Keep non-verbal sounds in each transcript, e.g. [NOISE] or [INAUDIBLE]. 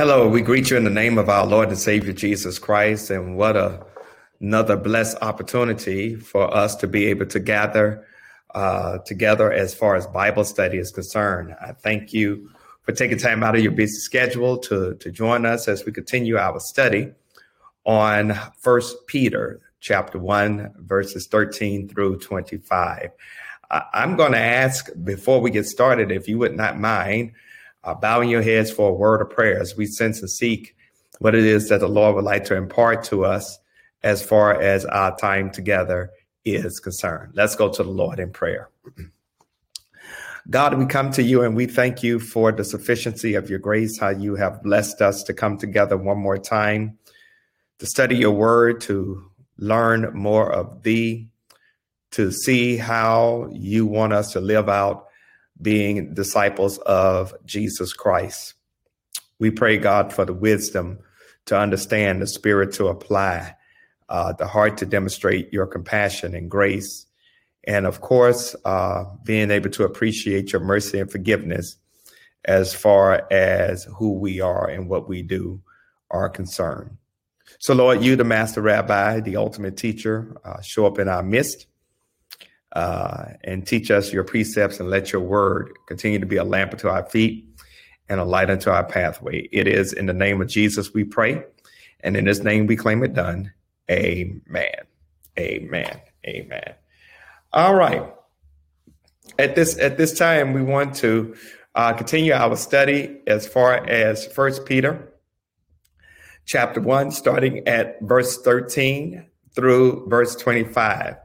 Hello, we greet you in the name of our Lord and Savior Jesus Christ. And what a, another blessed opportunity for us to be able to gather uh, together as far as Bible study is concerned. I thank you for taking time out of your busy schedule to, to join us as we continue our study on First Peter chapter 1, verses 13 through 25. I, I'm going to ask before we get started, if you would not mind uh, bowing your heads for a word of prayer as we sense and seek what it is that the Lord would like to impart to us as far as our time together is concerned. Let's go to the Lord in prayer. [CLEARS THROAT] God, we come to you and we thank you for the sufficiency of your grace, how you have blessed us to come together one more time to study your word, to learn more of thee, to see how you want us to live out being disciples of Jesus Christ. We pray, God, for the wisdom to understand, the spirit to apply, uh, the heart to demonstrate your compassion and grace, and of course, uh, being able to appreciate your mercy and forgiveness as far as who we are and what we do are concerned. So, Lord, you, the master rabbi, the ultimate teacher, uh, show up in our midst uh, and teach us your precepts and let your word continue to be a lamp unto our feet and a light unto our pathway. It is in the name of Jesus we pray, and in his name we claim it done. Amen. Amen. Amen. All right. At this at this time, we want to uh, continue our study as far as First Peter chapter 1, starting at verse 13 through verse 25.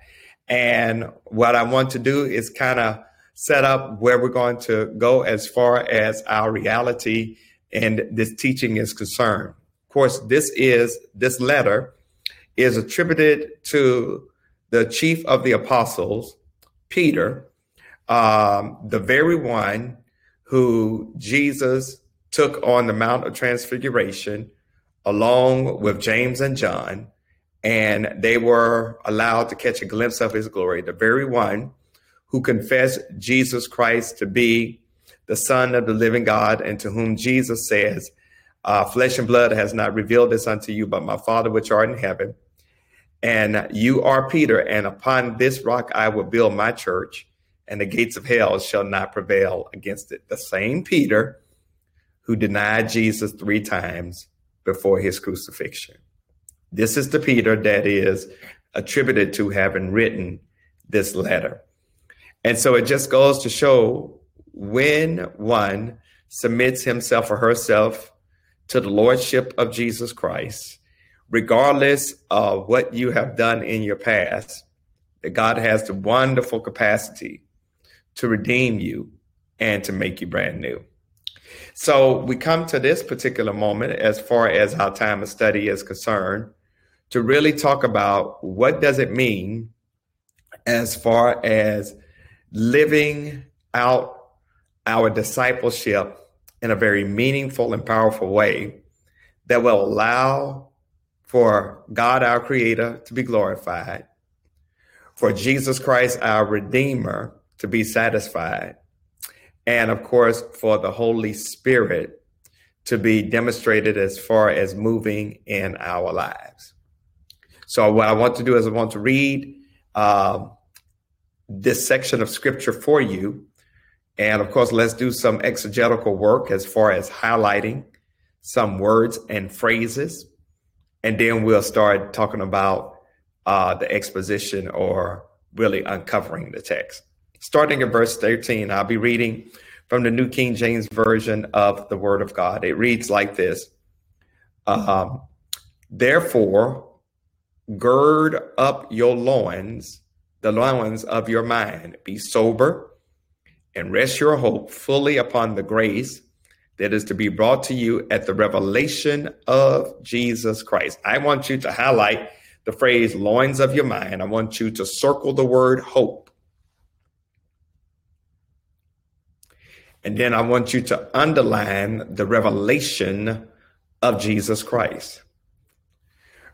And what I want to do is kind of set up where we're going to go as far as our reality and this teaching is concerned. Of course, this is this letter is attributed to the chief of the apostles, Peter, um, the very one who Jesus took on the Mount of Transfiguration along with James and John and they were allowed to catch a glimpse of his glory, the very one who confessed Jesus Christ to be the Son of the living God, and to whom Jesus says, uh, Flesh and blood has not revealed this unto you, but my Father which art in heaven. And you are Peter, and upon this rock I will build my church, and the gates of hell shall not prevail against it. The same Peter who denied Jesus three times before his crucifixion. This is the Peter that is attributed to having written this letter. And so it just goes to show when one submits himself or herself to the lordship of Jesus Christ, regardless of what you have done in your past, that God has the wonderful capacity to redeem you and to make you brand new. So we come to this particular moment as far as our time of study is concerned to really talk about what does it mean as far as living out our discipleship in a very meaningful and powerful way that will allow for God our creator to be glorified, for Jesus Christ our redeemer to be satisfied, and of course for the Holy Spirit to be demonstrated as far as moving in our lives. So what I want to do is I want to read uh, this section of scripture for you. And of course, let's do some exegetical work as far as highlighting some words and phrases. And then we'll start talking about uh, the exposition or really uncovering the text. Starting at verse 13, I'll be reading from the New King James Version of the Word of God. It reads like this um, Therefore, gird up your loins, the loins of your mind. Be sober and rest your hope fully upon the grace that is to be brought to you at the revelation of Jesus Christ. I want you to highlight the phrase loins of your mind. I want you to circle the word hope. And then I want you to underline the revelation of Jesus Christ.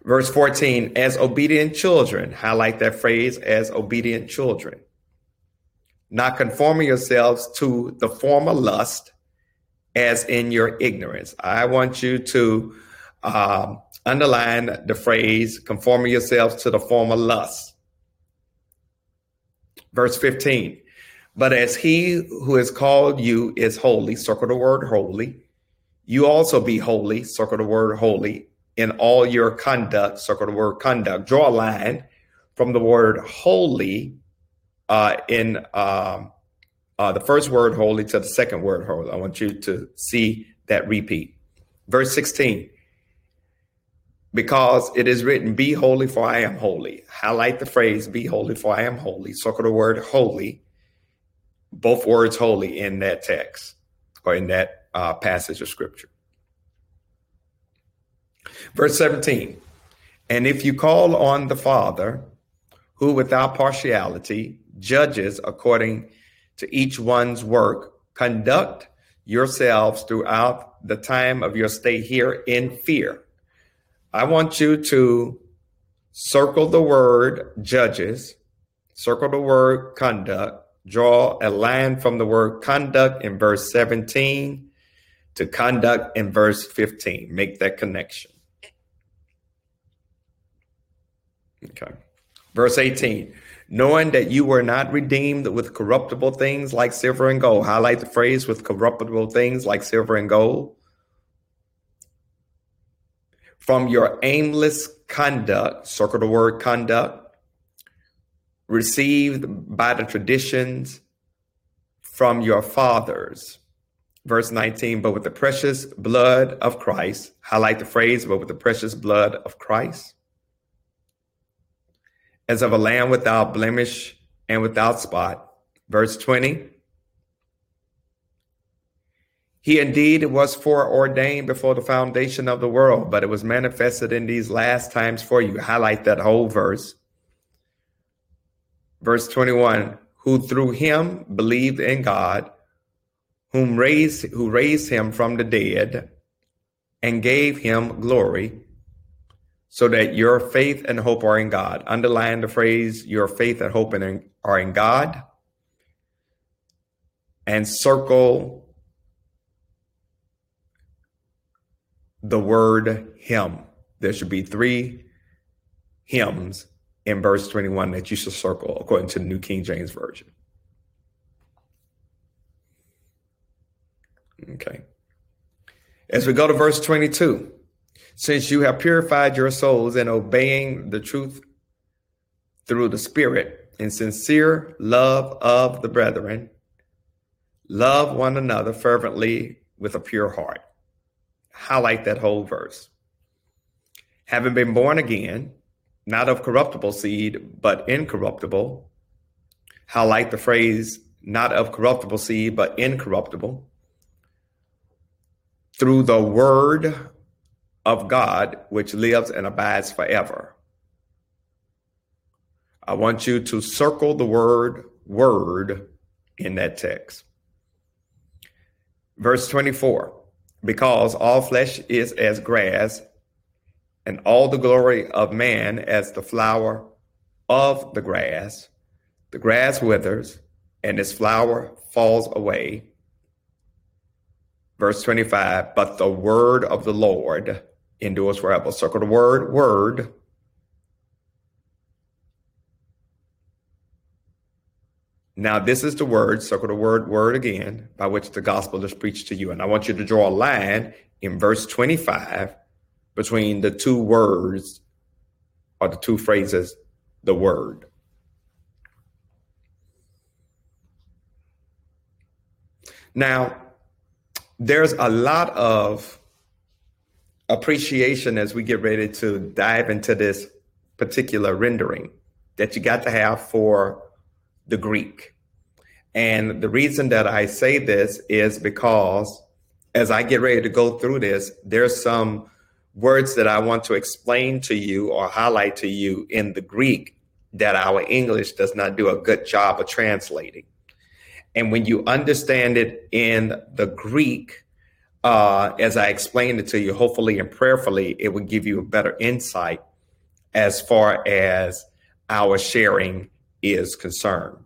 Verse 14, as obedient children, highlight that phrase as obedient children. Not conforming yourselves to the former lust as in your ignorance. I want you to um, underline the phrase, conforming yourselves to the former lust. Verse 15. But as he who has called you is holy, circle the word holy, you also be holy, circle the word holy, in all your conduct, circle the word conduct. Draw a line from the word holy uh, in um, uh, the first word holy to the second word holy. I want you to see that repeat. Verse 16. Because it is written, Be holy, for I am holy. Highlight the phrase, Be holy, for I am holy. Circle the word holy, both words holy in that text or in that uh, passage of scripture. Verse 17. And if you call on the Father, who without partiality judges according to each one's work, conduct yourselves throughout the time of your stay here in fear. I want you to circle the word judges, circle the word conduct, draw a line from the word conduct in verse 17 to conduct in verse 15. Make that connection. Okay. Verse 18 knowing that you were not redeemed with corruptible things like silver and gold. Highlight the phrase with corruptible things like silver and gold. From your aimless conduct, circle the word conduct, received by the traditions from your fathers. Verse 19, but with the precious blood of Christ, highlight the phrase, but with the precious blood of Christ as of a lamb without blemish and without spot. Verse 20. He indeed was foreordained before the foundation of the world, but it was manifested in these last times for you. Highlight that whole verse. Verse 21 Who through him believed in God, whom raised, who raised him from the dead and gave him glory so that your faith and hope are in God. Underline the phrase, your faith and hope are in God. And circle the word him. There should be three hymns in verse 21 that you should circle according to the New King James Version. Okay. As we go to verse 22, since you have purified your souls in obeying the truth through the Spirit in sincere love of the brethren, love one another fervently with a pure heart. Highlight that whole verse. Having been born again, not of corruptible seed, but incorruptible. Highlight the phrase, not of corruptible seed, but incorruptible. Through the word of God, which lives and abides forever. I want you to circle the word word in that text. Verse 24 because all flesh is as grass, and all the glory of man as the flower of the grass. The grass withers, and its flower falls away. Verse 25 But the word of the Lord endures forever. Circle the word, word. Now, this is the word, circle the word, word again, by which the gospel is preached to you. And I want you to draw a line in verse 25 between the two words or the two phrases, the word. Now, there's a lot of appreciation as we get ready to dive into this particular rendering that you got to have for the Greek. And the reason that I say this is because as I get ready to go through this, there's some words that I want to explain to you or highlight to you in the Greek that our English does not do a good job of translating. And when you understand it in the Greek, uh, as I explained it to you, hopefully and prayerfully, it would give you a better insight as far as our sharing is concerned.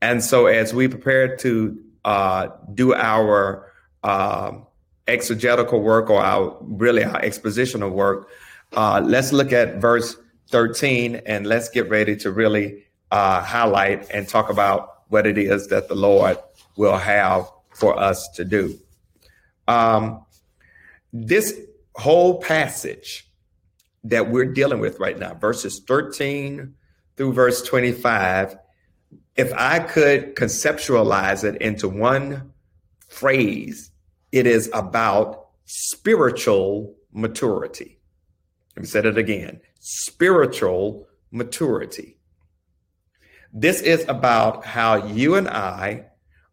And so, as we prepare to uh, do our um, exegetical work or our really our expositional work, uh, let's look at verse 13 and let's get ready to really uh, highlight and talk about what it is that the Lord will have for us to do. Um, this whole passage that we're dealing with right now, verses 13 through verse 25, if I could conceptualize it into one phrase, it is about spiritual maturity. Let me say it again spiritual maturity. This is about how you and I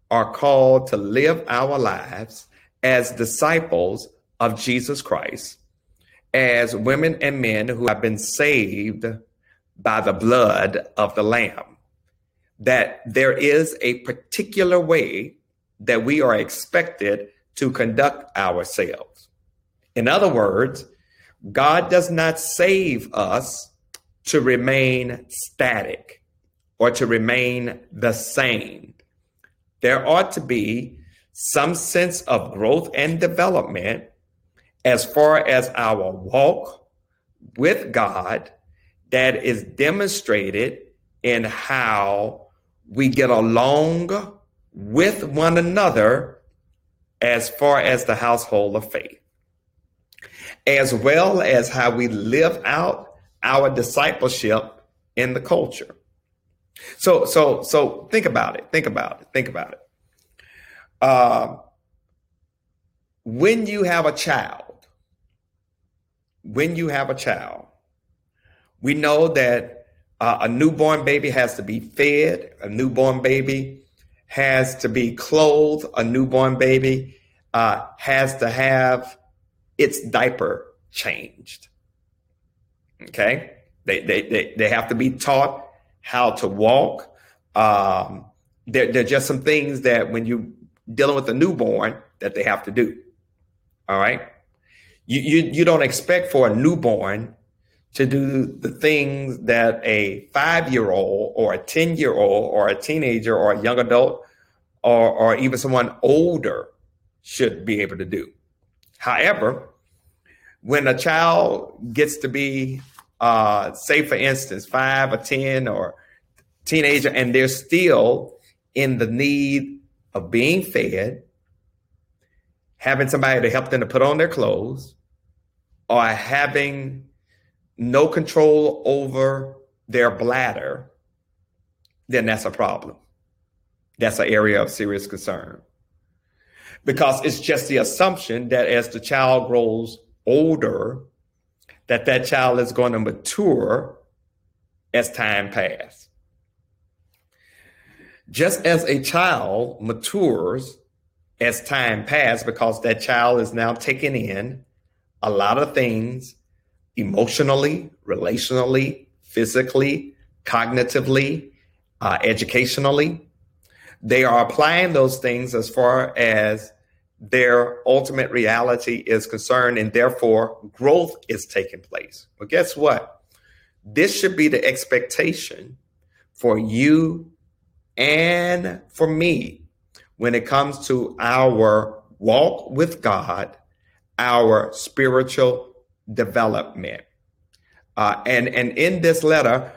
are called to live our lives as disciples of Jesus Christ, as women and men who have been saved by the blood of the Lamb. That there is a particular way that we are expected to conduct ourselves. In other words, God does not save us to remain static or to remain the same. There ought to be some sense of growth and development as far as our walk with God that is demonstrated in how we get along with one another as far as the household of faith as well as how we live out our discipleship in the culture. So, so, so think about it. Think about it. Think about it. Uh, when you have a child, when you have a child, we know that uh, a newborn baby has to be fed. A newborn baby has to be clothed. A newborn baby uh, has to have its diaper changed. Okay. They, they, they, they have to be taught how to walk. Um, there, there are just some things that when you're dealing with a newborn that they have to do. All right. You, you, you don't expect for a newborn to do the things that a five year old or a 10 year old or a teenager or a young adult or, or even someone older should be able to do. However, when a child gets to be, uh, say, for instance, five or 10 or teenager, and they're still in the need of being fed, having somebody to help them to put on their clothes, or having no control over their bladder, then that's a problem. That's an area of serious concern. Because it's just the assumption that as the child grows older, that that child is going to mature as time passes. Just as a child matures as time passes, because that child is now taking in a lot of things emotionally, relationally, physically, cognitively, uh, educationally. They are applying those things as far as their ultimate reality is concerned, and therefore growth is taking place. But guess what? This should be the expectation for you and for me when it comes to our walk with God, our spiritual development. Uh, and, and in this letter,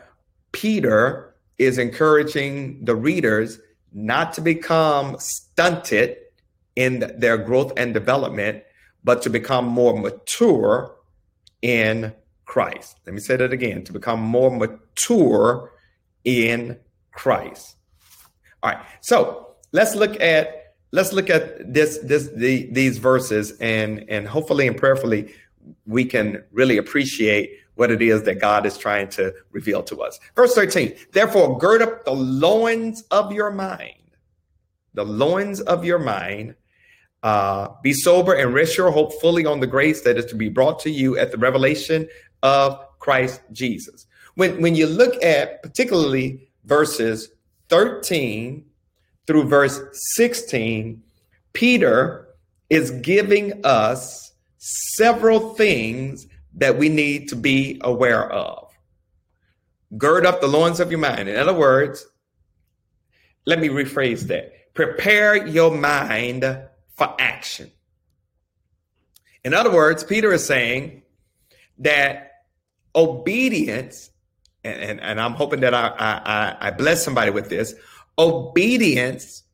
Peter is encouraging the readers not to become stunted in their growth and development, but to become more mature in Christ. Let me say that again to become more mature in Christ. All right. So let's look at let's look at this this the, these verses and and hopefully and prayerfully we can really appreciate what it is that God is trying to reveal to us. Verse 13, therefore gird up the loins of your mind, the loins of your mind, uh, be sober and rest your hope fully on the grace that is to be brought to you at the revelation of Christ Jesus. When, when you look at particularly verses 13 through verse 16, Peter is giving us several things that we need to be aware of. Gird up the loins of your mind. In other words, let me rephrase that. Prepare your mind for action. In other words, Peter is saying that obedience, and, and, and I'm hoping that I, I, I bless somebody with this obedience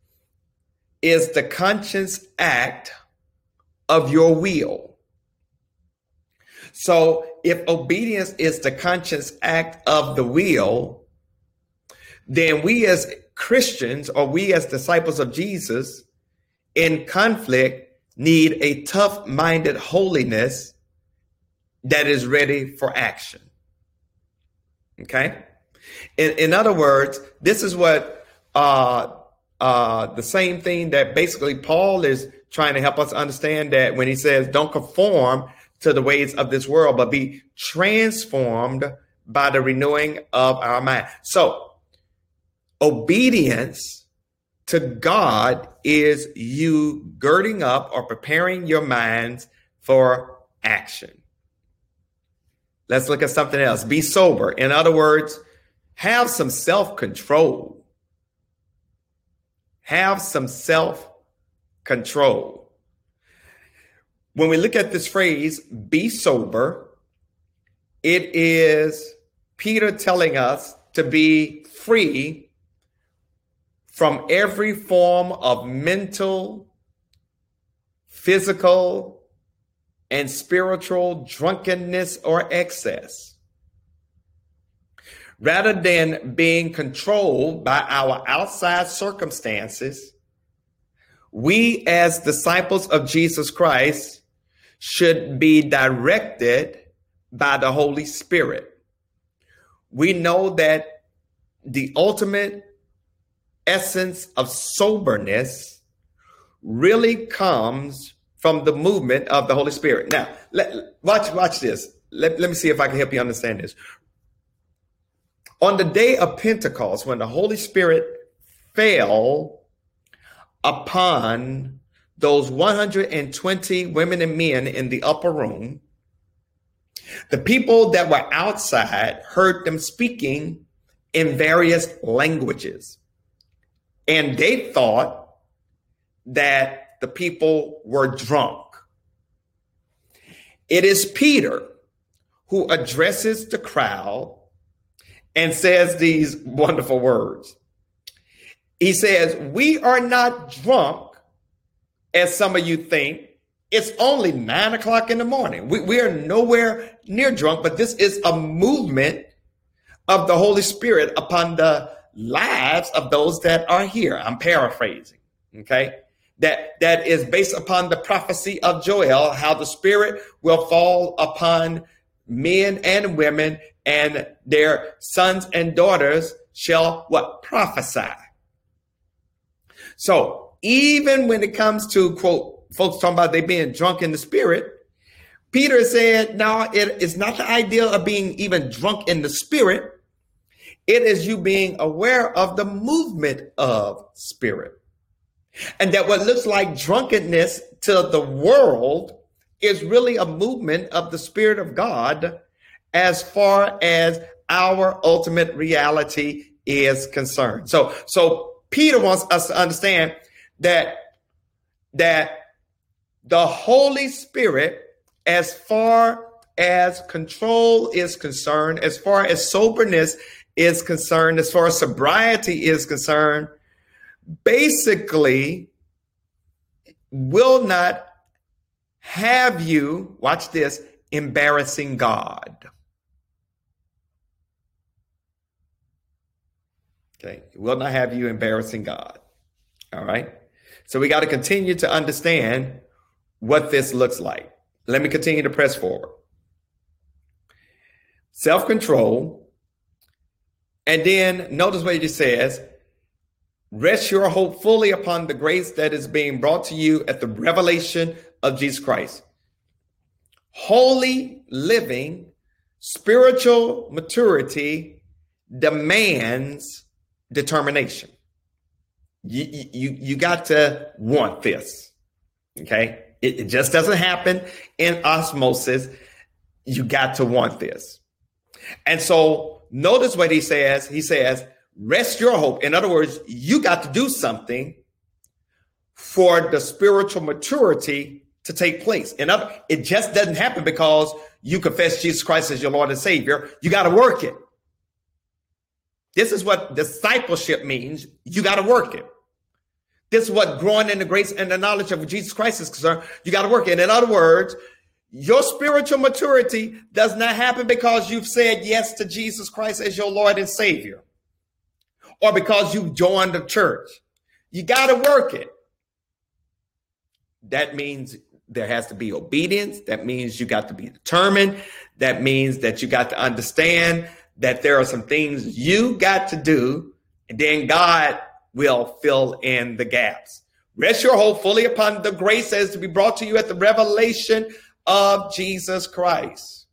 is the conscious act of your will. So if obedience is the conscious act of the will, then we as Christians or we as disciples of Jesus in conflict need a tough minded holiness that is ready for action. Okay? In, in other words, this is what uh, uh, the same thing that basically Paul is trying to help us understand that when he says, don't conform to the ways of this world, but be transformed by the renewing of our mind. So, obedience to God is you girding up or preparing your minds for action. Let's look at something else. Be sober. In other words, have some self control. Have some self control. When we look at this phrase, be sober, it is Peter telling us to be free from every form of mental, physical, and spiritual drunkenness or excess. Rather than being controlled by our outside circumstances, we as disciples of Jesus Christ should be directed by the Holy Spirit. We know that the ultimate essence of soberness really comes from the movement of the Holy Spirit. Now, let, watch watch this. Let, let me see if I can help you understand this. On the day of Pentecost, when the Holy Spirit fell upon those 120 women and men in the upper room, the people that were outside heard them speaking in various languages. And they thought that the people were drunk. It is Peter who addresses the crowd and says these wonderful words. He says, We are not drunk, as some of you think. It's only nine o'clock in the morning. We, we are nowhere near drunk, but this is a movement of the Holy Spirit upon the lives of those that are here. I'm paraphrasing. Okay. That that is based upon the prophecy of Joel, how the spirit will fall upon men and women, and their sons and daughters shall what prophesy. So even when it comes to quote folks talking about they being drunk in the spirit, Peter said, no, it is not the idea of being even drunk in the spirit. It is you being aware of the movement of spirit. And that what looks like drunkenness to the world is really a movement of the Spirit of God as far as our ultimate reality is concerned. So, so Peter wants us to understand that, that the Holy Spirit, as far as control is concerned, as far as soberness is concerned, as far as sobriety is concerned, basically will not have you, watch this, embarrassing God. Okay, will not have you embarrassing God. All right. So we got to continue to understand what this looks like. Let me continue to press forward. Self control and then notice what he says rest your hope fully upon the grace that is being brought to you at the revelation of Jesus Christ. Holy living, spiritual maturity demands determination. You, you, you got to want this. Okay. It, it just doesn't happen in osmosis. You got to want this. And so Notice what he says. He says, rest your hope. In other words, you got to do something for the spiritual maturity to take place. And it just doesn't happen because you confess Jesus Christ as your Lord and Savior. You got to work it. This is what discipleship means. You got to work it. This is what growing in the grace and the knowledge of Jesus Christ is concerned. You got to work it. In other words, your spiritual maturity does not happen because you've said yes to Jesus Christ as your Lord and Savior or because you joined the church. You got to work it. That means there has to be obedience. That means you got to be determined. That means that you got to understand that there are some things you got to do, and then God will fill in the gaps. Rest your hope fully upon the grace is to be brought to you at the revelation of Jesus Christ.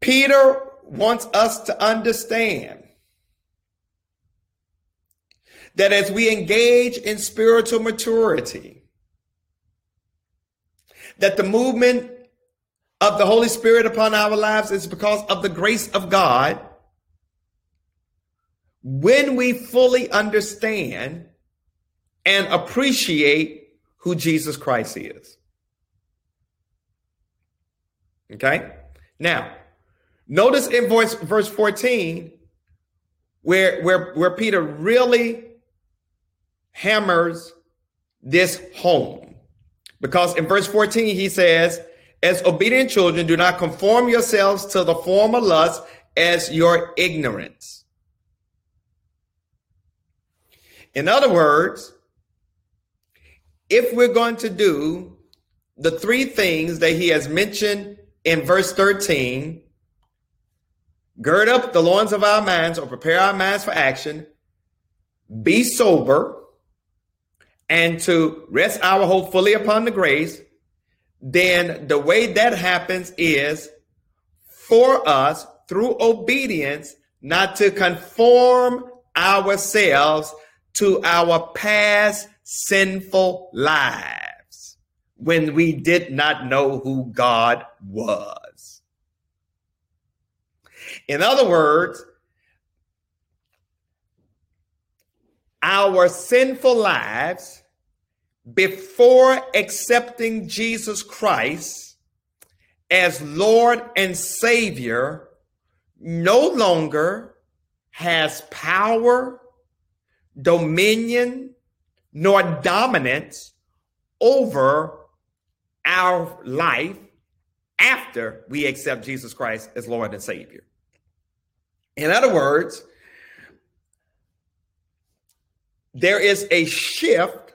Peter wants us to understand that as we engage in spiritual maturity, that the movement of the Holy Spirit upon our lives is because of the grace of God. When we fully understand and appreciate who Jesus Christ is. Okay? Now, notice in verse, verse 14 where, where, where Peter really hammers this home. Because in verse 14, he says, As obedient children, do not conform yourselves to the former lust as your ignorance. In other words, if we're going to do the three things that he has mentioned in verse 13 gird up the loins of our minds or prepare our minds for action, be sober, and to rest our hope fully upon the grace, then the way that happens is for us through obedience not to conform ourselves to our past sinful lives when we did not know who God was. In other words, our sinful lives before accepting Jesus Christ as Lord and Savior no longer has power, dominion, nor dominance over our life after we accept Jesus Christ as Lord and Savior. In other words, there is a shift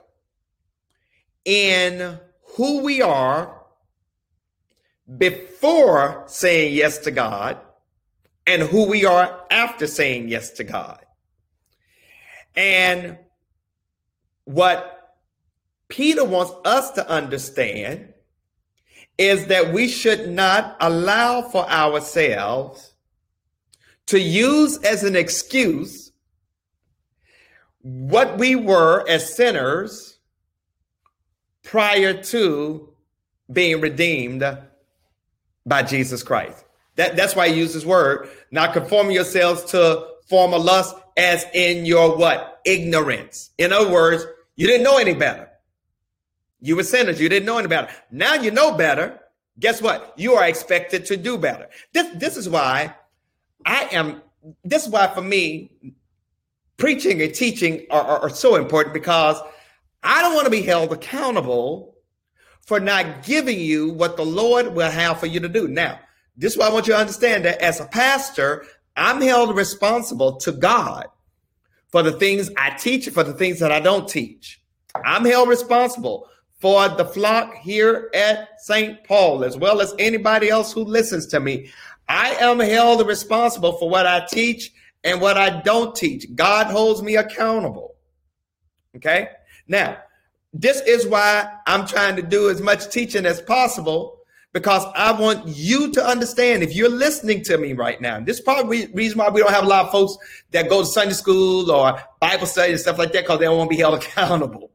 in who we are before saying yes to God and who we are after saying yes to God. And what Peter wants us to understand is that we should not allow for ourselves to use as an excuse what we were as sinners prior to being redeemed by Jesus Christ. That, that's why he uses word, not conforming yourselves to former lust as in your what? Ignorance. In other words, you didn't know any better. You were sinners. You didn't know any better. Now you know better. Guess what? You are expected to do better. This, this is why I am, this is why for me, preaching and teaching are, are, are so important because I don't want to be held accountable for not giving you what the Lord will have for you to do. Now, this is why I want you to understand that as a pastor, I'm held responsible to God for the things I teach, for the things that I don't teach. I'm held responsible for the flock here at St. Paul, as well as anybody else who listens to me. I am held responsible for what I teach and what I don't teach. God holds me accountable. Okay. Now, this is why I'm trying to do as much teaching as possible because I want you to understand if you're listening to me right now. This is probably reason why we don't have a lot of folks that go to Sunday school or Bible study and stuff like that because they don't want to be held [LAUGHS] accountable.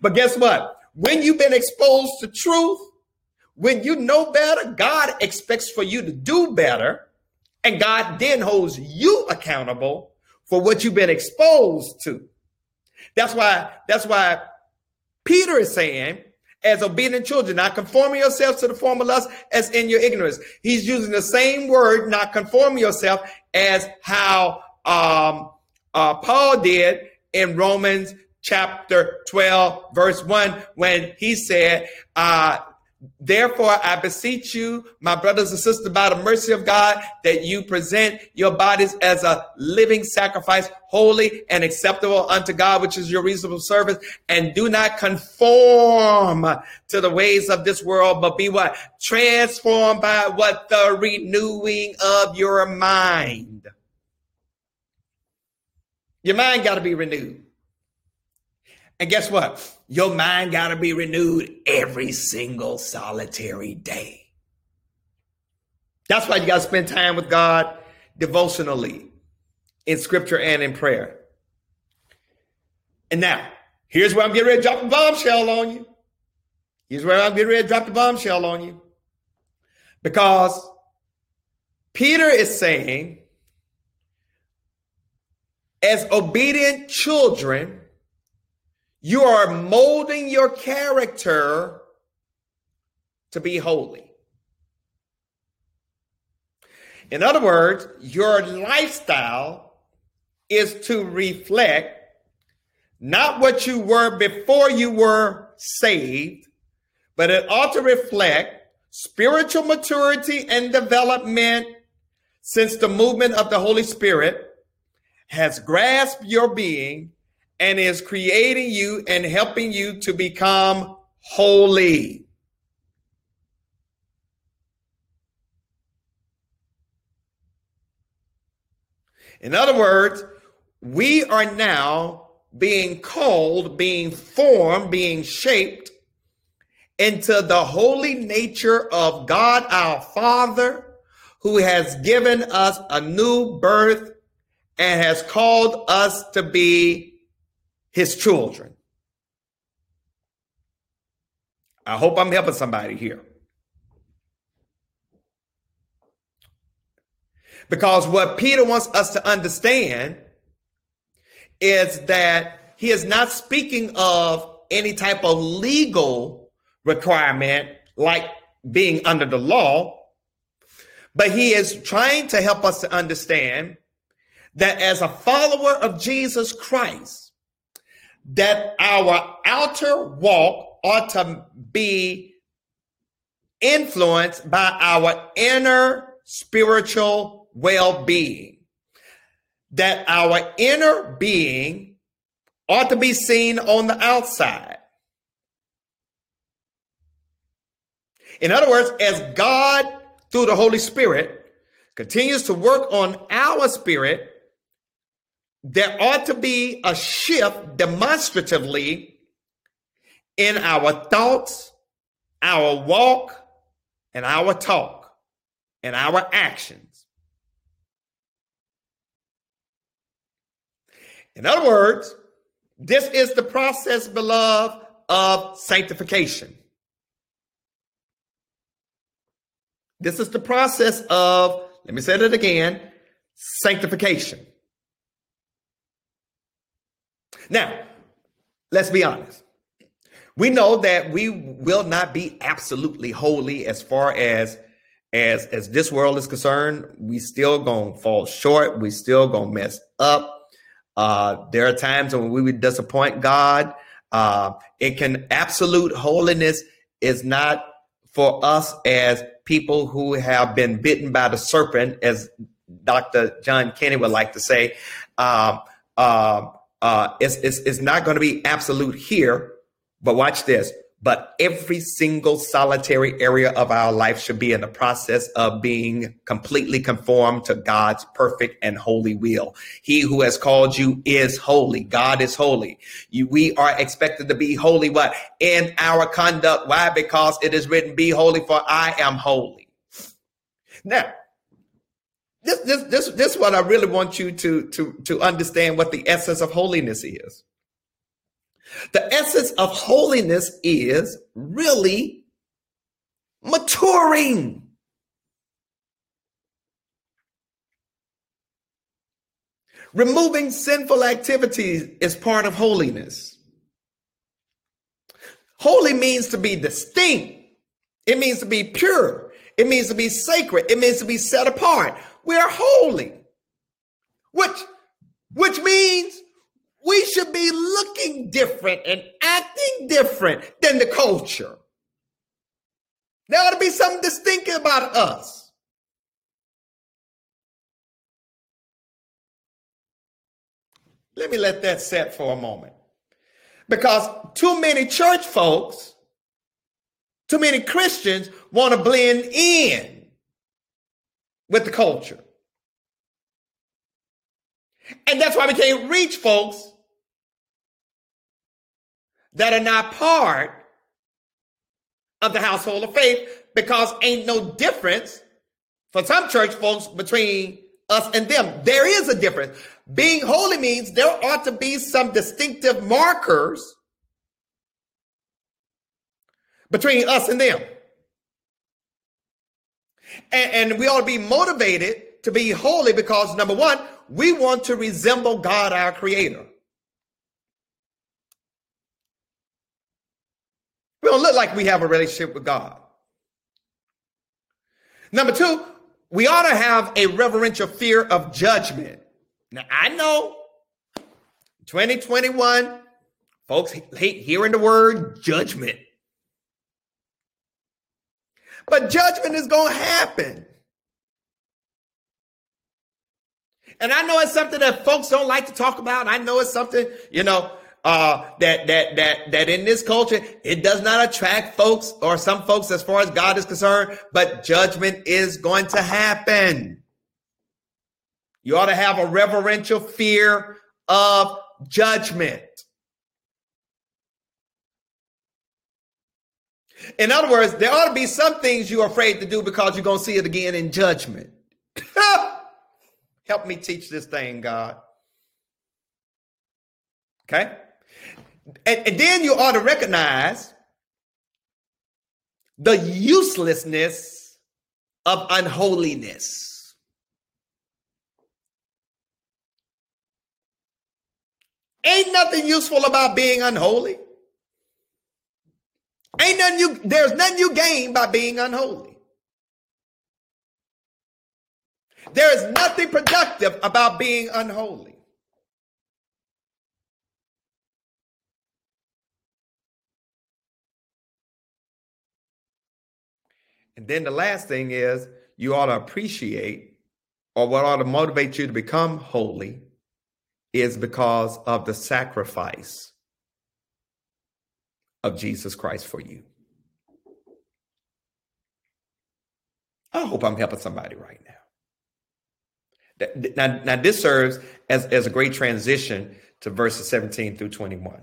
But guess what? When you've been exposed to truth, when you know better, God expects for you to do better, and God then holds you accountable for what you've been exposed to. That's why, that's why Peter is saying, as obedient children, not conforming yourselves to the former lust as in your ignorance. He's using the same word, not conforming yourself, as how um, uh, Paul did in Romans chapter 12, verse 1, when he said, uh, Therefore, I beseech you, my brothers and sisters, by the mercy of God, that you present your bodies as a living sacrifice, holy and acceptable unto God, which is your reasonable service. And do not conform to the ways of this world, but be what? Transformed by what? The renewing of your mind. Your mind got to be renewed. And guess what? Your mind got to be renewed every single solitary day. That's why you got to spend time with God devotionally in scripture and in prayer. And now, here's where I'm getting ready to drop a bombshell on you. Here's where I'm getting ready to drop the bombshell on you. Because Peter is saying, as obedient children, you are molding your character to be holy. In other words, your lifestyle is to reflect not what you were before you were saved, but it ought to reflect spiritual maturity and development since the movement of the Holy Spirit has grasped your being and is creating you and helping you to become holy. In other words, we are now being called, being formed, being shaped into the holy nature of God our Father, who has given us a new birth and has called us to be his children. I hope I'm helping somebody here. Because what Peter wants us to understand is that he is not speaking of any type of legal requirement like being under the law, but he is trying to help us to understand that as a follower of Jesus Christ, that our outer walk ought to be influenced by our inner spiritual well being. That our inner being ought to be seen on the outside. In other words, as God, through the Holy Spirit, continues to work on our spirit, there ought to be a shift demonstratively in our thoughts, our walk, and our talk, and our actions. In other words, this is the process, beloved, of sanctification. This is the process of, let me say it again, sanctification. Now, let's be honest. We know that we will not be absolutely holy as far as as as this world is concerned. We still gonna fall short. We still gonna mess up. Uh, there are times when we would disappoint God. Uh, it can absolute holiness is not for us as people who have been bitten by the serpent, as Dr. John Kenny would like to say. Um, uh, uh, it's, it's, it's not going to be absolute here, but watch this. But every single solitary area of our life should be in the process of being completely conformed to God's perfect and holy will. He who has called you is holy. God is holy. You, we are expected to be holy. What? In our conduct. Why? Because it is written, be holy for I am holy. Now, this, this, this, this is what I really want you to, to, to understand what the essence of holiness is. The essence of holiness is really maturing. Removing sinful activities is part of holiness. Holy means to be distinct. It means to be pure. It means to be sacred. It means to be set apart. We are holy. Which, which means we should be looking different and acting different than the culture. There ought to be something distinct about us. Let me let that set for a moment. Because too many church folks, too many Christians want to blend in with the culture. And that's why we can't reach folks that are not part of the household of faith because ain't no difference for some church folks between us and them. There is a difference. Being holy means there ought to be some distinctive markers between us and them. And, and we ought to be motivated to be holy because number one, we want to resemble God, our creator. We don't look like we have a relationship with God. Number two, we ought to have a reverential fear of judgment. Now, I know 2021, folks hate hearing the word judgment. But judgment is going to happen. And I know it's something that folks don't like to talk about. I know it's something, you know, uh, that that that that in this culture it does not attract folks or some folks as far as God is concerned. But judgment is going to happen. You ought to have a reverential fear of judgment. In other words, there ought to be some things you're afraid to do because you're going to see it again in judgment. [LAUGHS] Help me teach this thing, God. Okay? And, and then you ought to recognize the uselessness of unholiness. Ain't nothing useful about being unholy. Ain't nothing you there's nothing you gain by being unholy. There is nothing productive about being unholy. And then the last thing is you ought to appreciate, or what ought to motivate you to become holy, is because of the sacrifice of Jesus Christ for you. I hope I'm helping somebody right now. Now, now this serves as, as a great transition to verses 17 through 21.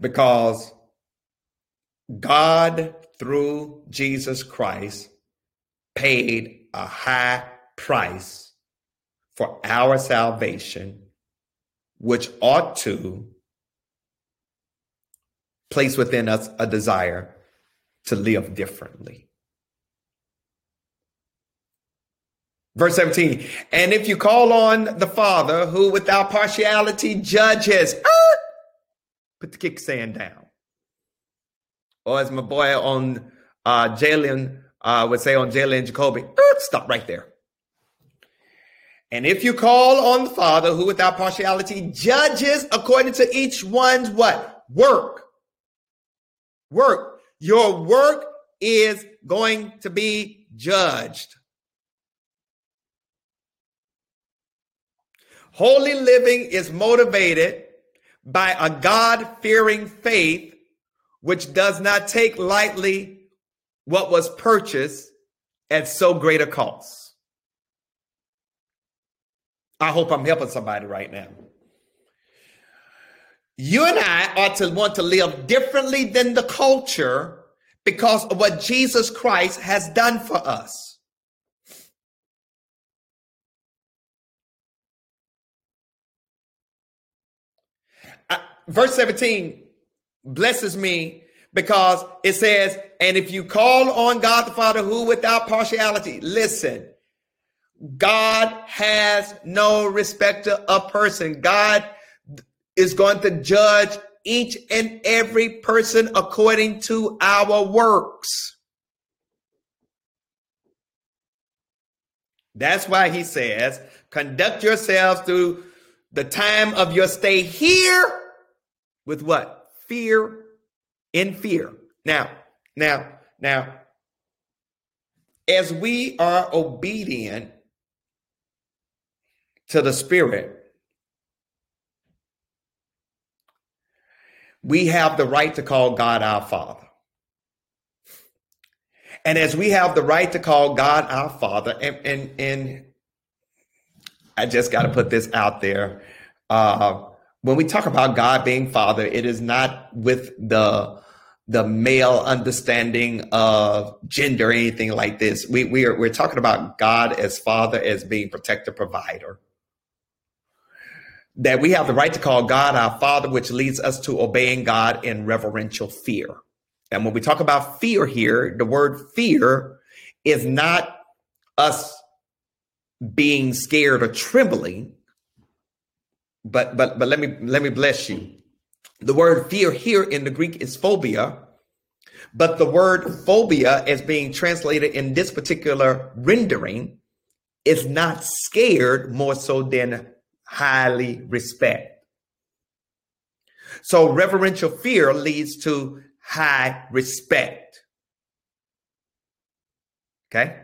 Because God, through Jesus Christ, paid a high price for our salvation which ought to place within us a desire to live differently. Verse 17, and if you call on the Father who without partiality judges, ah, put the kickstand down. Or as my boy on uh, Jalen uh, would say on Jalen Jacoby, ah, stop right there. And if you call on the Father who without partiality judges according to each one's what? Work. Work. Your work is going to be judged. Holy living is motivated by a God fearing faith, which does not take lightly what was purchased at so great a cost. I hope I'm helping somebody right now. You and I ought to want to live differently than the culture because of what Jesus Christ has done for us. Verse 17 blesses me because it says, and if you call on God the Father who without partiality, listen, God has no respect to a person. God is going to judge each and every person according to our works. That's why he says, conduct yourselves through the time of your stay here with what? Fear in fear. Now, now, now, as we are obedient to the Spirit, we have the right to call God our Father. And as we have the right to call God our Father, and and, and I just got to put this out there. Uh, when we talk about God being Father, it is not with the the male understanding of gender or anything like this. We we are we're talking about God as Father as being protector, provider that we have the right to call God our Father, which leads us to obeying God in reverential fear. And when we talk about fear here, the word fear is not us being scared or trembling, but but but let me let me bless you. The word fear here in the Greek is phobia, but the word phobia, as being translated in this particular rendering, is not scared more so than highly respect. So reverential fear leads to high respect. Okay?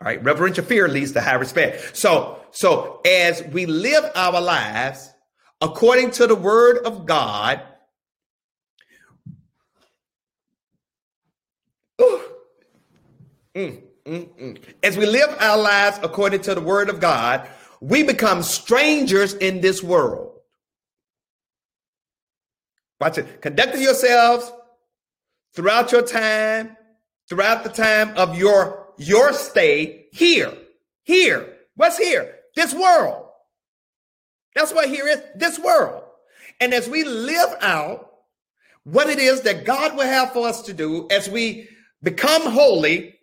All right, reverential fear leads to high respect. So, so as we live our lives according to the word of God, ooh, mm, mm, mm. as we live our lives according to the word of God, we become strangers in this world. Watch it. Conducting yourselves throughout your time, throughout the time of your your stay here. Here. What's here? This world. That's what here is. This world. And as we live out what it is that God will have for us to do, as we become holy,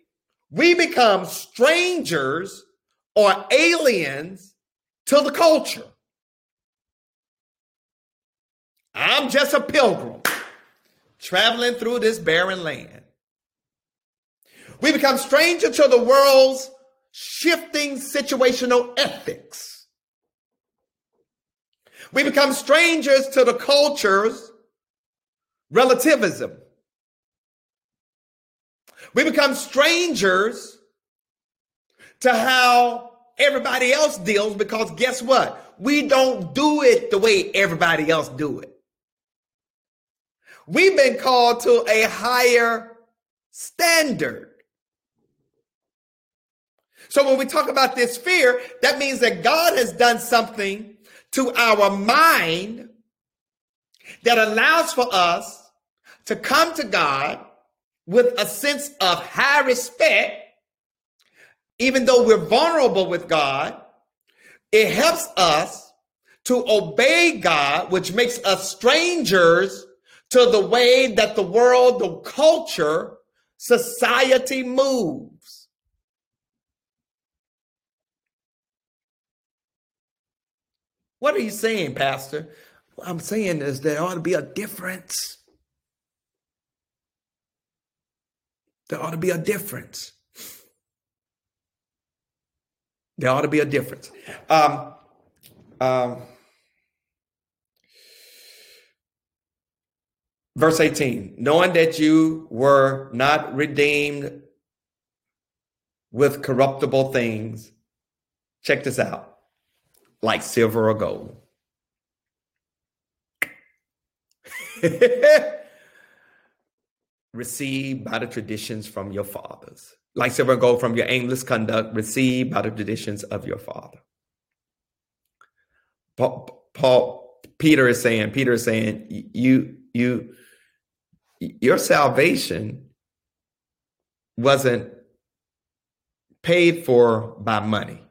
we become strangers or aliens to the culture. I'm just a pilgrim traveling through this barren land. We become stranger to the world's shifting situational ethics. We become strangers to the culture's relativism. We become strangers to how everybody else deals because guess what? We don't do it the way everybody else do it. We've been called to a higher standard. So when we talk about this fear, that means that God has done something to our mind that allows for us to come to God with a sense of high respect even though we're vulnerable with God, it helps us to obey God, which makes us strangers to the way that the world, the culture, society moves. What are you saying, Pastor? What I'm saying is there ought to be a difference. There ought to be a difference. There ought to be a difference. Um, um, verse 18 knowing that you were not redeemed with corruptible things, check this out like silver or gold. [LAUGHS] Received by the traditions from your fathers like silver and gold from your aimless conduct received by the traditions of your father. Paul, Paul, Peter is saying, Peter is saying, you, you, your salvation wasn't paid for by money.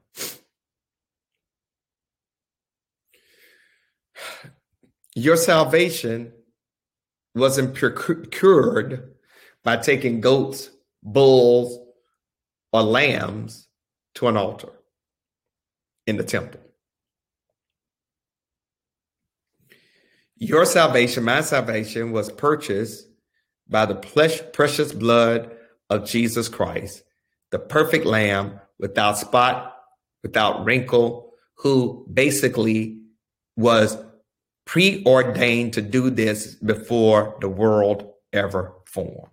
Your salvation wasn't procured by taking goats, bulls, or lambs to an altar. in the temple. Your salvation, my salvation, was purchased by the precious blood of Jesus Christ, the perfect lamb without spot, without wrinkle, who basically was preordained to do this before the world ever formed.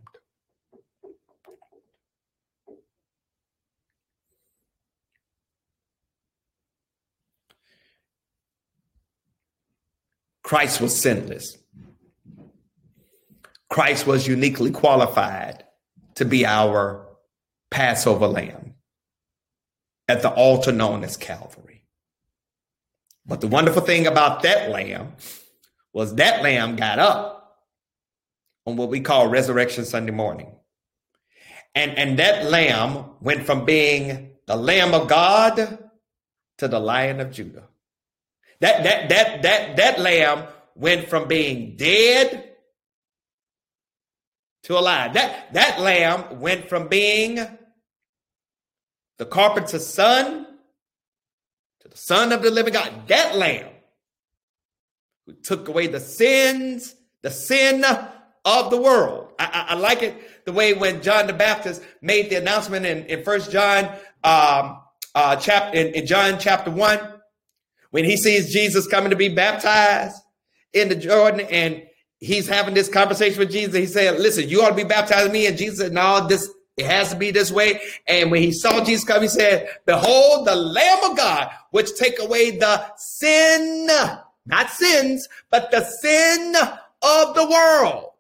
Christ was sinless. Christ was uniquely qualified to be our Passover lamb at the altar known as Calvary. But the wonderful thing about that lamb was that lamb got up on what we call Resurrection Sunday morning. And, and that lamb went from being the Lamb of God to the Lion of Judah. That that that that that lamb went from being dead to alive. That that lamb went from being the carpenter's son to the son of the living God. That lamb who took away the sins, the sin of the world. I, I, I like it the way when John the Baptist made the announcement in, in First John um, uh, chapter in, in John chapter one when he sees Jesus coming to be baptized in the Jordan and he's having this conversation with Jesus, he said, Listen, you ought to be baptized me. And Jesus said, No, this it has to be this way. And when he saw Jesus come, he said, Behold, the Lamb of God, which take away the sin, not sins, but the sin of the world.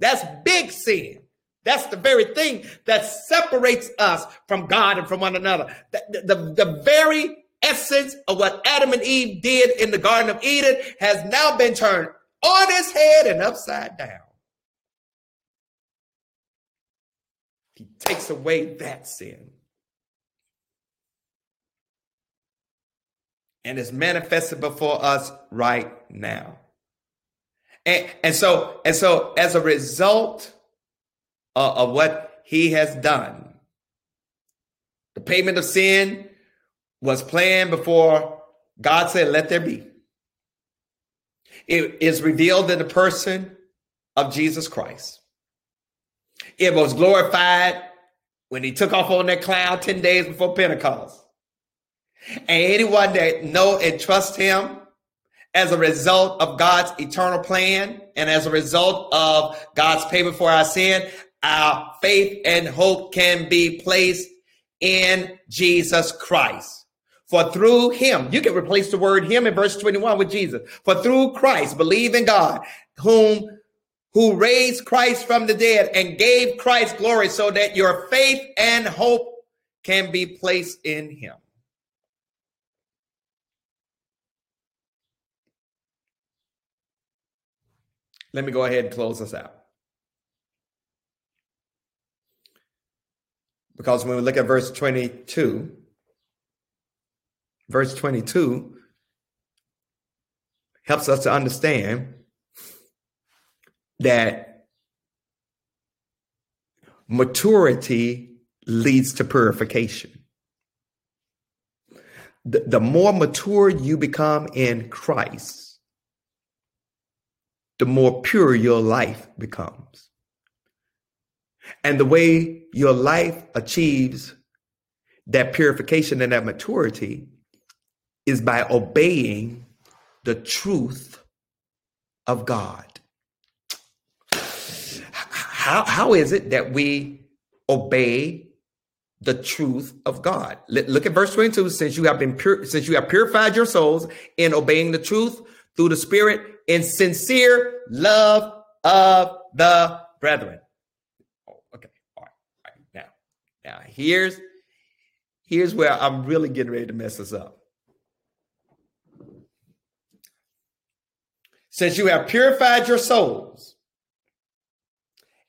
That's big sin. That's the very thing that separates us from God and from one another. The, the, the very essence of what Adam and Eve did in the Garden of Eden has now been turned on its head and upside down. He takes away that sin. And is manifested before us right now. And, and so, and so as a result of, of what he has done, the payment of sin was planned before God said, let there be. It is revealed in the person of Jesus Christ. It was glorified when he took off on that cloud 10 days before Pentecost. And anyone that know and trust him as a result of God's eternal plan and as a result of God's payment for our sin, our faith and hope can be placed in Jesus Christ. For through him, you can replace the word him in verse 21 with Jesus. For through Christ, believe in God, whom who raised Christ from the dead and gave Christ glory so that your faith and hope can be placed in him. Let me go ahead and close this out. Because when we look at verse 22, verse 22 helps us to understand that maturity leads to purification. The, the more mature you become in Christ, the more pure your life becomes. And the way your life achieves that purification and that maturity is by obeying the truth of God. How, how is it that we obey the truth of God? Look at verse 22. Since you have been pure, since you have purified your souls in obeying the truth through the Spirit in sincere love of the brethren. Oh, okay. All right. All right. Now, now here's here's where I'm really getting ready to mess this up. Since you have purified your souls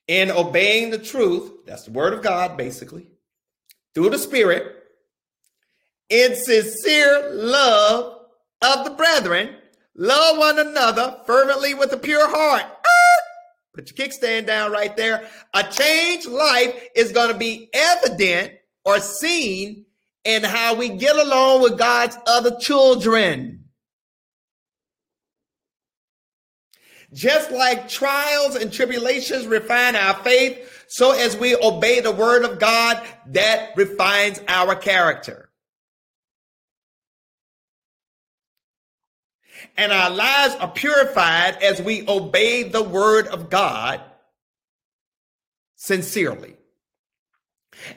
in obeying the truth, that's the word of God, basically, through the Spirit, in sincere love of the brethren, love one another fervently with a pure heart. Ah! Put your kickstand down right there. A changed life is going to be evident or seen in how we get along with God's other children. Just like trials and tribulations refine our faith, so as we obey the word of God, that refines our character. And our lives are purified as we obey the word of God sincerely.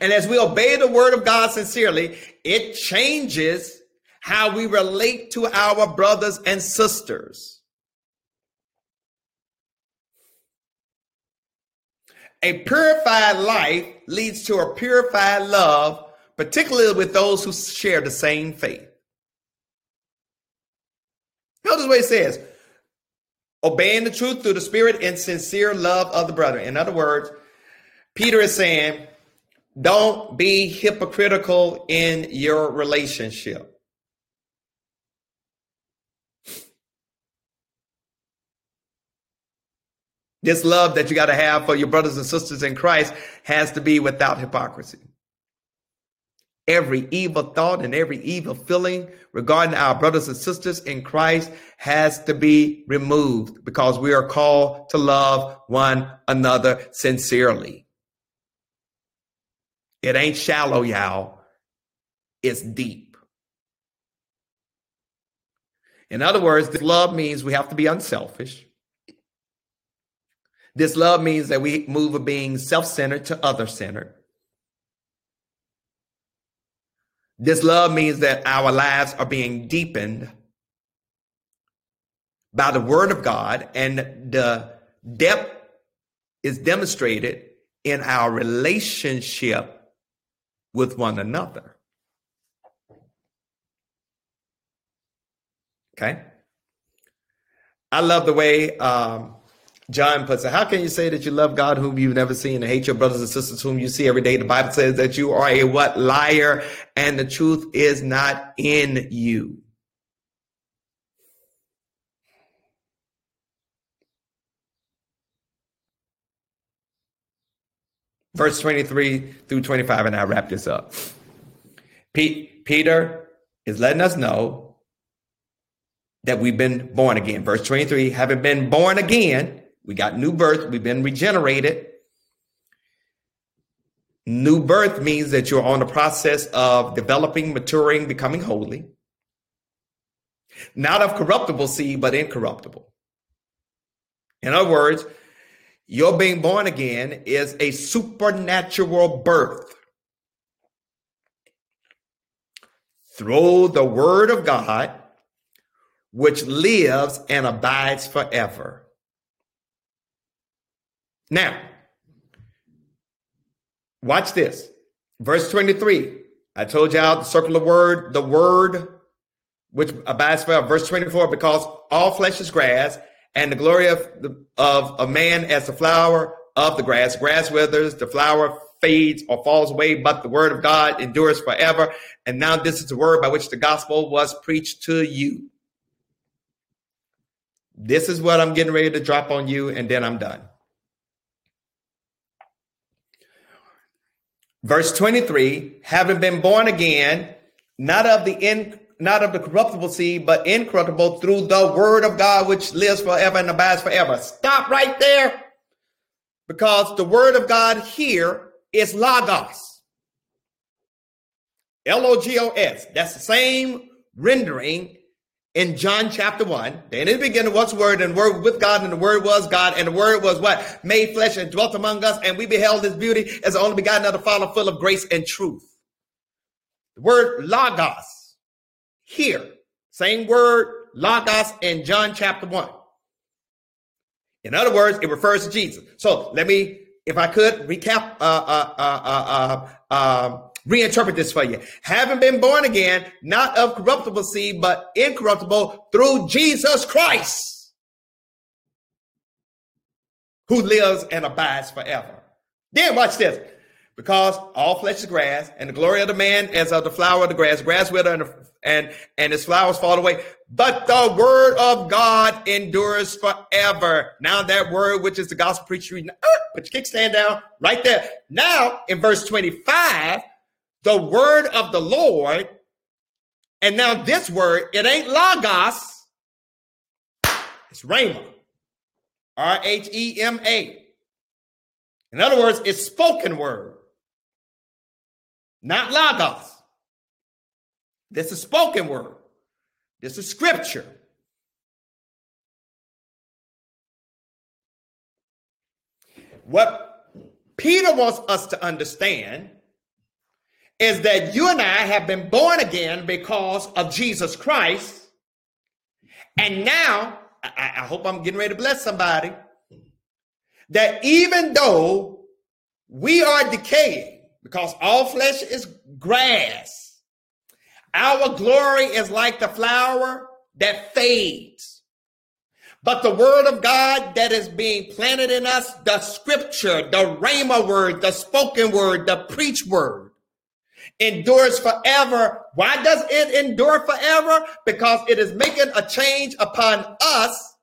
And as we obey the word of God sincerely, it changes how we relate to our brothers and sisters. A purified life leads to a purified love, particularly with those who share the same faith. Notice what it says obeying the truth through the spirit and sincere love of the brother. In other words, Peter is saying, don't be hypocritical in your relationship. This love that you got to have for your brothers and sisters in Christ has to be without hypocrisy. Every evil thought and every evil feeling regarding our brothers and sisters in Christ has to be removed because we are called to love one another sincerely. It ain't shallow, y'all. It's deep. In other words, this love means we have to be unselfish. This love means that we move from being self centered to other centered. This love means that our lives are being deepened by the word of God, and the depth is demonstrated in our relationship with one another. Okay. I love the way um, John puts it, how can you say that you love God whom you've never seen and hate your brothers and sisters whom you see every day? The Bible says that you are a what? Liar and the truth is not in you. Verse 23 through 25, and I wrap this up. Pete, Peter is letting us know that we've been born again. Verse 23, having been born again, we got new birth. We've been regenerated. New birth means that you're on the process of developing, maturing, becoming holy. Not of corruptible seed, but incorruptible. In other words, your being born again is a supernatural birth through the word of God, which lives and abides forever. Now, watch this. Verse 23. I told y'all the circle of word, the word which abides forever. Verse 24, because all flesh is grass, and the glory of, the, of a man as the flower of the grass. Grass withers, the flower fades or falls away, but the word of God endures forever. And now this is the word by which the gospel was preached to you. This is what I'm getting ready to drop on you, and then I'm done. Verse 23, having been born again, not of the in, not of the corruptible seed, but incorruptible through the word of God, which lives forever and abides forever. Stop right there. Because the word of God here is logos. L-O-G-O-S. That's the same rendering in John chapter 1. In the beginning was word, and word with God, and the word was God, and the word was what? Made flesh and dwelt among us, and we beheld his beauty as the only begotten of the Father, full of grace and truth. The word logos here, same word logos in John chapter 1. In other words, it refers to Jesus. So let me, if I could, recap uh, uh, uh, uh, uh reinterpret this for you. Having been born again, not of corruptible seed, but incorruptible through Jesus Christ, who lives and abides forever. Then watch this. Because all flesh is grass, and the glory of the man as of the flower of the grass, grass wither and, and, and its flowers fall away. But the word of God endures forever. Now that word, which is the gospel preached, uh, put your kickstand down right there. Now in verse 25, the word of the Lord. And now this word, it ain't logos, it's rhema. R H E M A. In other words, it's spoken word, not logos. This is spoken word. This is scripture. What Peter wants us to understand is that you and I have been born again because of Jesus Christ. And now, I, I, hope I'm getting ready to bless somebody, that even though we are decaying, because all flesh is grass, our glory is like the flower that fades. But the word of God that is being planted in us, the scripture, the rhema word, the spoken word, the preach word, endures forever. Why does it endure forever? Because it is making a change upon us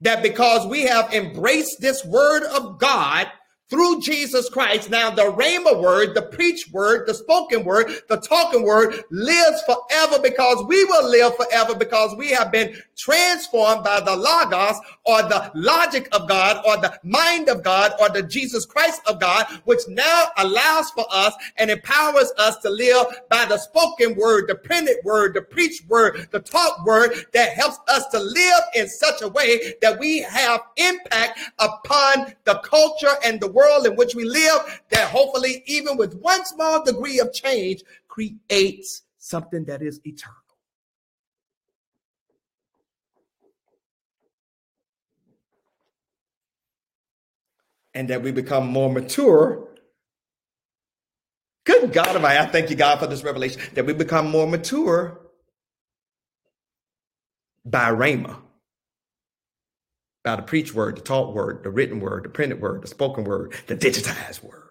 that because we have embraced this word of God, through Jesus Christ. Now, the Rhema word, the preach word, the spoken word, the talking word lives forever because we will live forever because we have been transformed by the Logos or the logic of God or the mind of God or the Jesus Christ of God, which now allows for us and empowers us to live by the spoken word, the printed word, the preached word, the taught word that helps us to live in such a way that we have impact upon the culture and the world world in which we live that hopefully, even with one small degree of change, creates something that is eternal. And that we become more mature. Good God I I thank you, God, for this revelation, that we become more mature by Rhema by the preached word, the taught word, the written word, the printed word, the spoken word, the digitized word.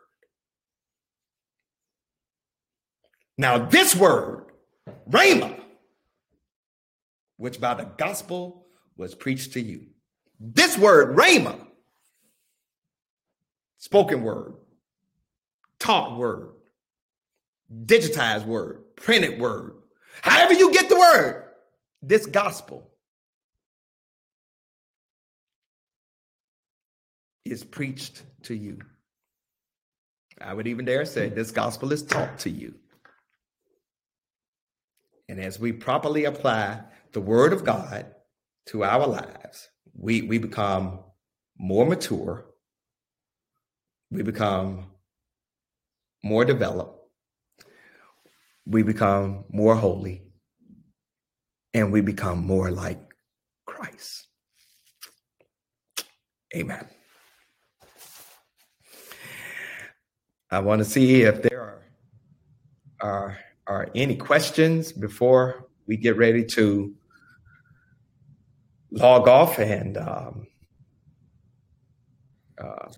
Now, this word, Rhema, which by the gospel was preached to you. This word, Rhema, spoken word, taught word, digitized word, printed word, however you get the word, this gospel is preached to you. I would even dare say this gospel is taught to you. And as we properly apply the word of God to our lives, we, we become more mature, we become more developed, we become more holy, and we become more like Christ. Amen. I want to see if there are, are, are any questions before we get ready to log off and um, uh,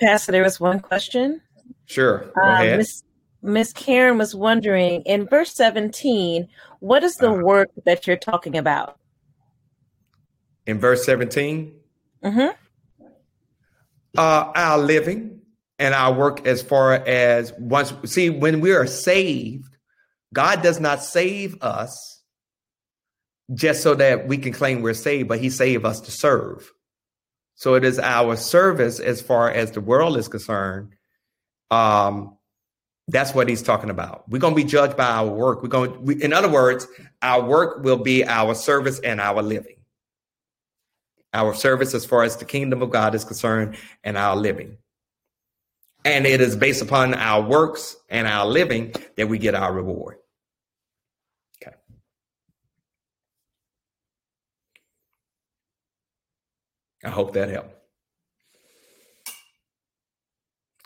Pastor, there was one question. Sure. Uh, Miss Miss Karen was wondering in verse 17, what is the uh, work that you're talking about? In verse 17? Mm-hmm. Uh, our living and our work as far as once see when we are saved god does not save us just so that we can claim we're saved but he saved us to serve. So it is our service as far as the world is concerned um that's what he's talking about. We're going to be judged by our work. We're going we, in other words our work will be our service and our living. Our service as far as the kingdom of god is concerned and our living and it is based upon our works and our living that we get our reward. Okay. I hope that helped.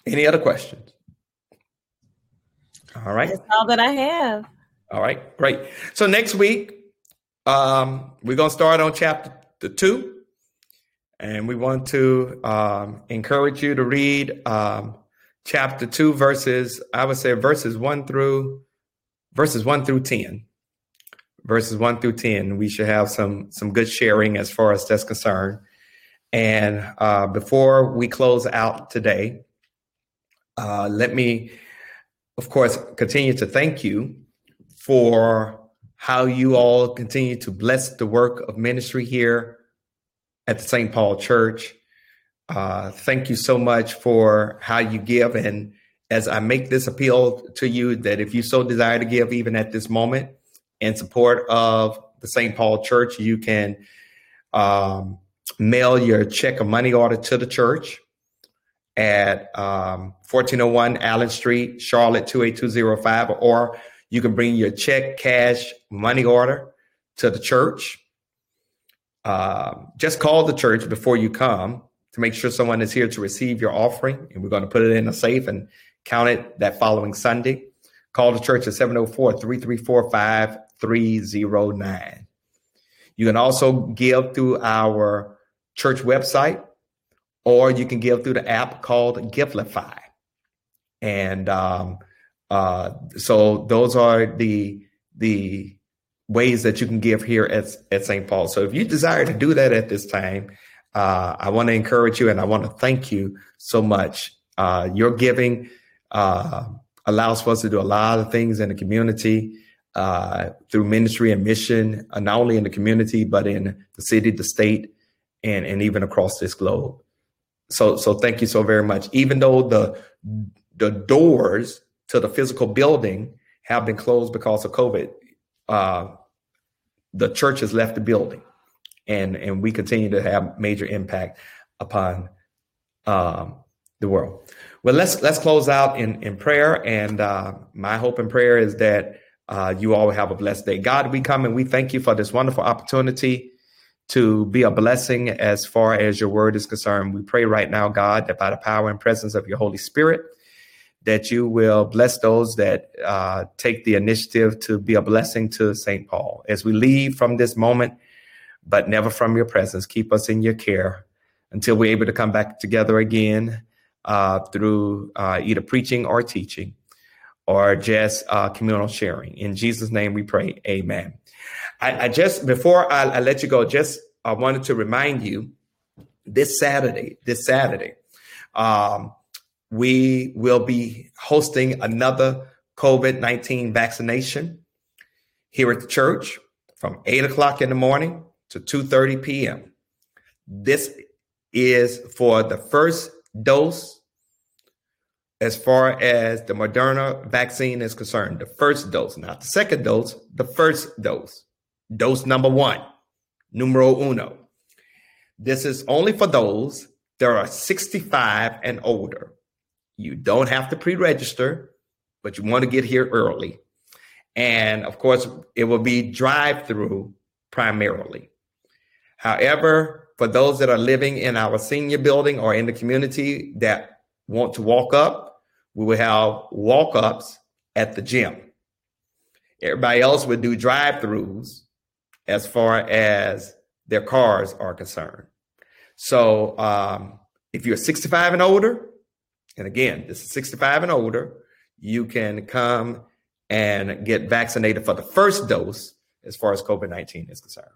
Any other questions? All right. That's all that I have. All right, great. So next week, um, we're going to start on chapter two. And we want to um, encourage you to read um, chapter 2 verses i would say verses 1 through verses 1 through 10 verses 1 through 10 we should have some some good sharing as far as that's concerned and uh, before we close out today uh, let me of course, continue to thank you for how you all continue to bless the work of ministry here at the St. Paul Church. Uh, thank you so much for how you give. And as I make this appeal to you, that if you so desire to give, even at this moment, in support of the St. Paul Church, you can um, mail your check or money order to the church at um, 1401 Allen Street, Charlotte 28205, or you can bring your check, cash, money order to the church. Uh, just call the church before you come to make sure someone is here to receive your offering, and we're going to put it in a safe and count it that following Sunday. Call the church at 704 334 5309. You can also give through our church website, or you can give through the app called Givelify. And um, uh, so those are the the ways that you can give here at, at St. Paul. So if you desire to do that at this time, uh, I want to encourage you and I want to thank you so much. Uh, your giving uh, allows for us to do a lot of things in the community uh, through ministry and mission, uh, not only in the community, but in the city, the state, and, and even across this globe. So, so thank you so very much. Even though the, the doors to the physical building have been closed because of COVID, uh, the church has left the building and, and we continue to have major impact upon um, the world. Well, let's let's close out in in prayer. And uh, my hope and prayer is that uh, you all have a blessed day. God, we come and we thank you for this wonderful opportunity to be a blessing as far as your word is concerned. We pray right now, God, that by the power and presence of your Holy Spirit, that you will bless those that uh, take the initiative to be a blessing to St. Paul. As we leave from this moment, but never from your presence, keep us in your care until we're able to come back together again uh, through uh, either preaching or teaching or just uh, communal sharing. In Jesus' name we pray. Amen. I, I just, before I, I, let you go, just I wanted to remind you this Saturday, this Saturday, um, we will be hosting another COVID 19 vaccination here at the church from 8 o'clock in the morning to 2.30 p.m. This is for the first dose as far as the Moderna vaccine is concerned. The first dose, not the second dose, the first dose. Dose number one, numero uno. This is only for those that are 65 and older. You don't have to pre register, but you want to get here early. And of course, it will be drive through primarily. However, for those that are living in our senior building or in the community that want to walk up, we will have walk ups at the gym. Everybody else would do drive throughs as far as their cars are concerned. So um, if you're 65 and older, and again, this is 65 and older, you can come and get vaccinated for the first dose as far as COVID 19 is concerned.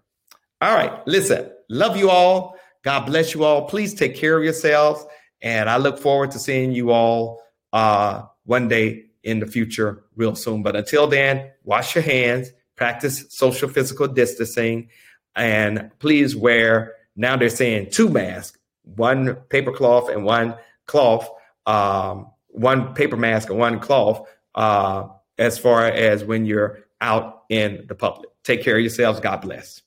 All right. Listen, love you all. God bless you all. Please take care of yourselves. And I look forward to seeing you all uh, one day in the future, real soon. But until then, wash your hands, practice social physical distancing, and please wear, now they're saying two masks, one paper cloth and one cloth, um, one paper mask and one cloth, uh, as far as when you're out in the public. Take care of yourselves. God bless.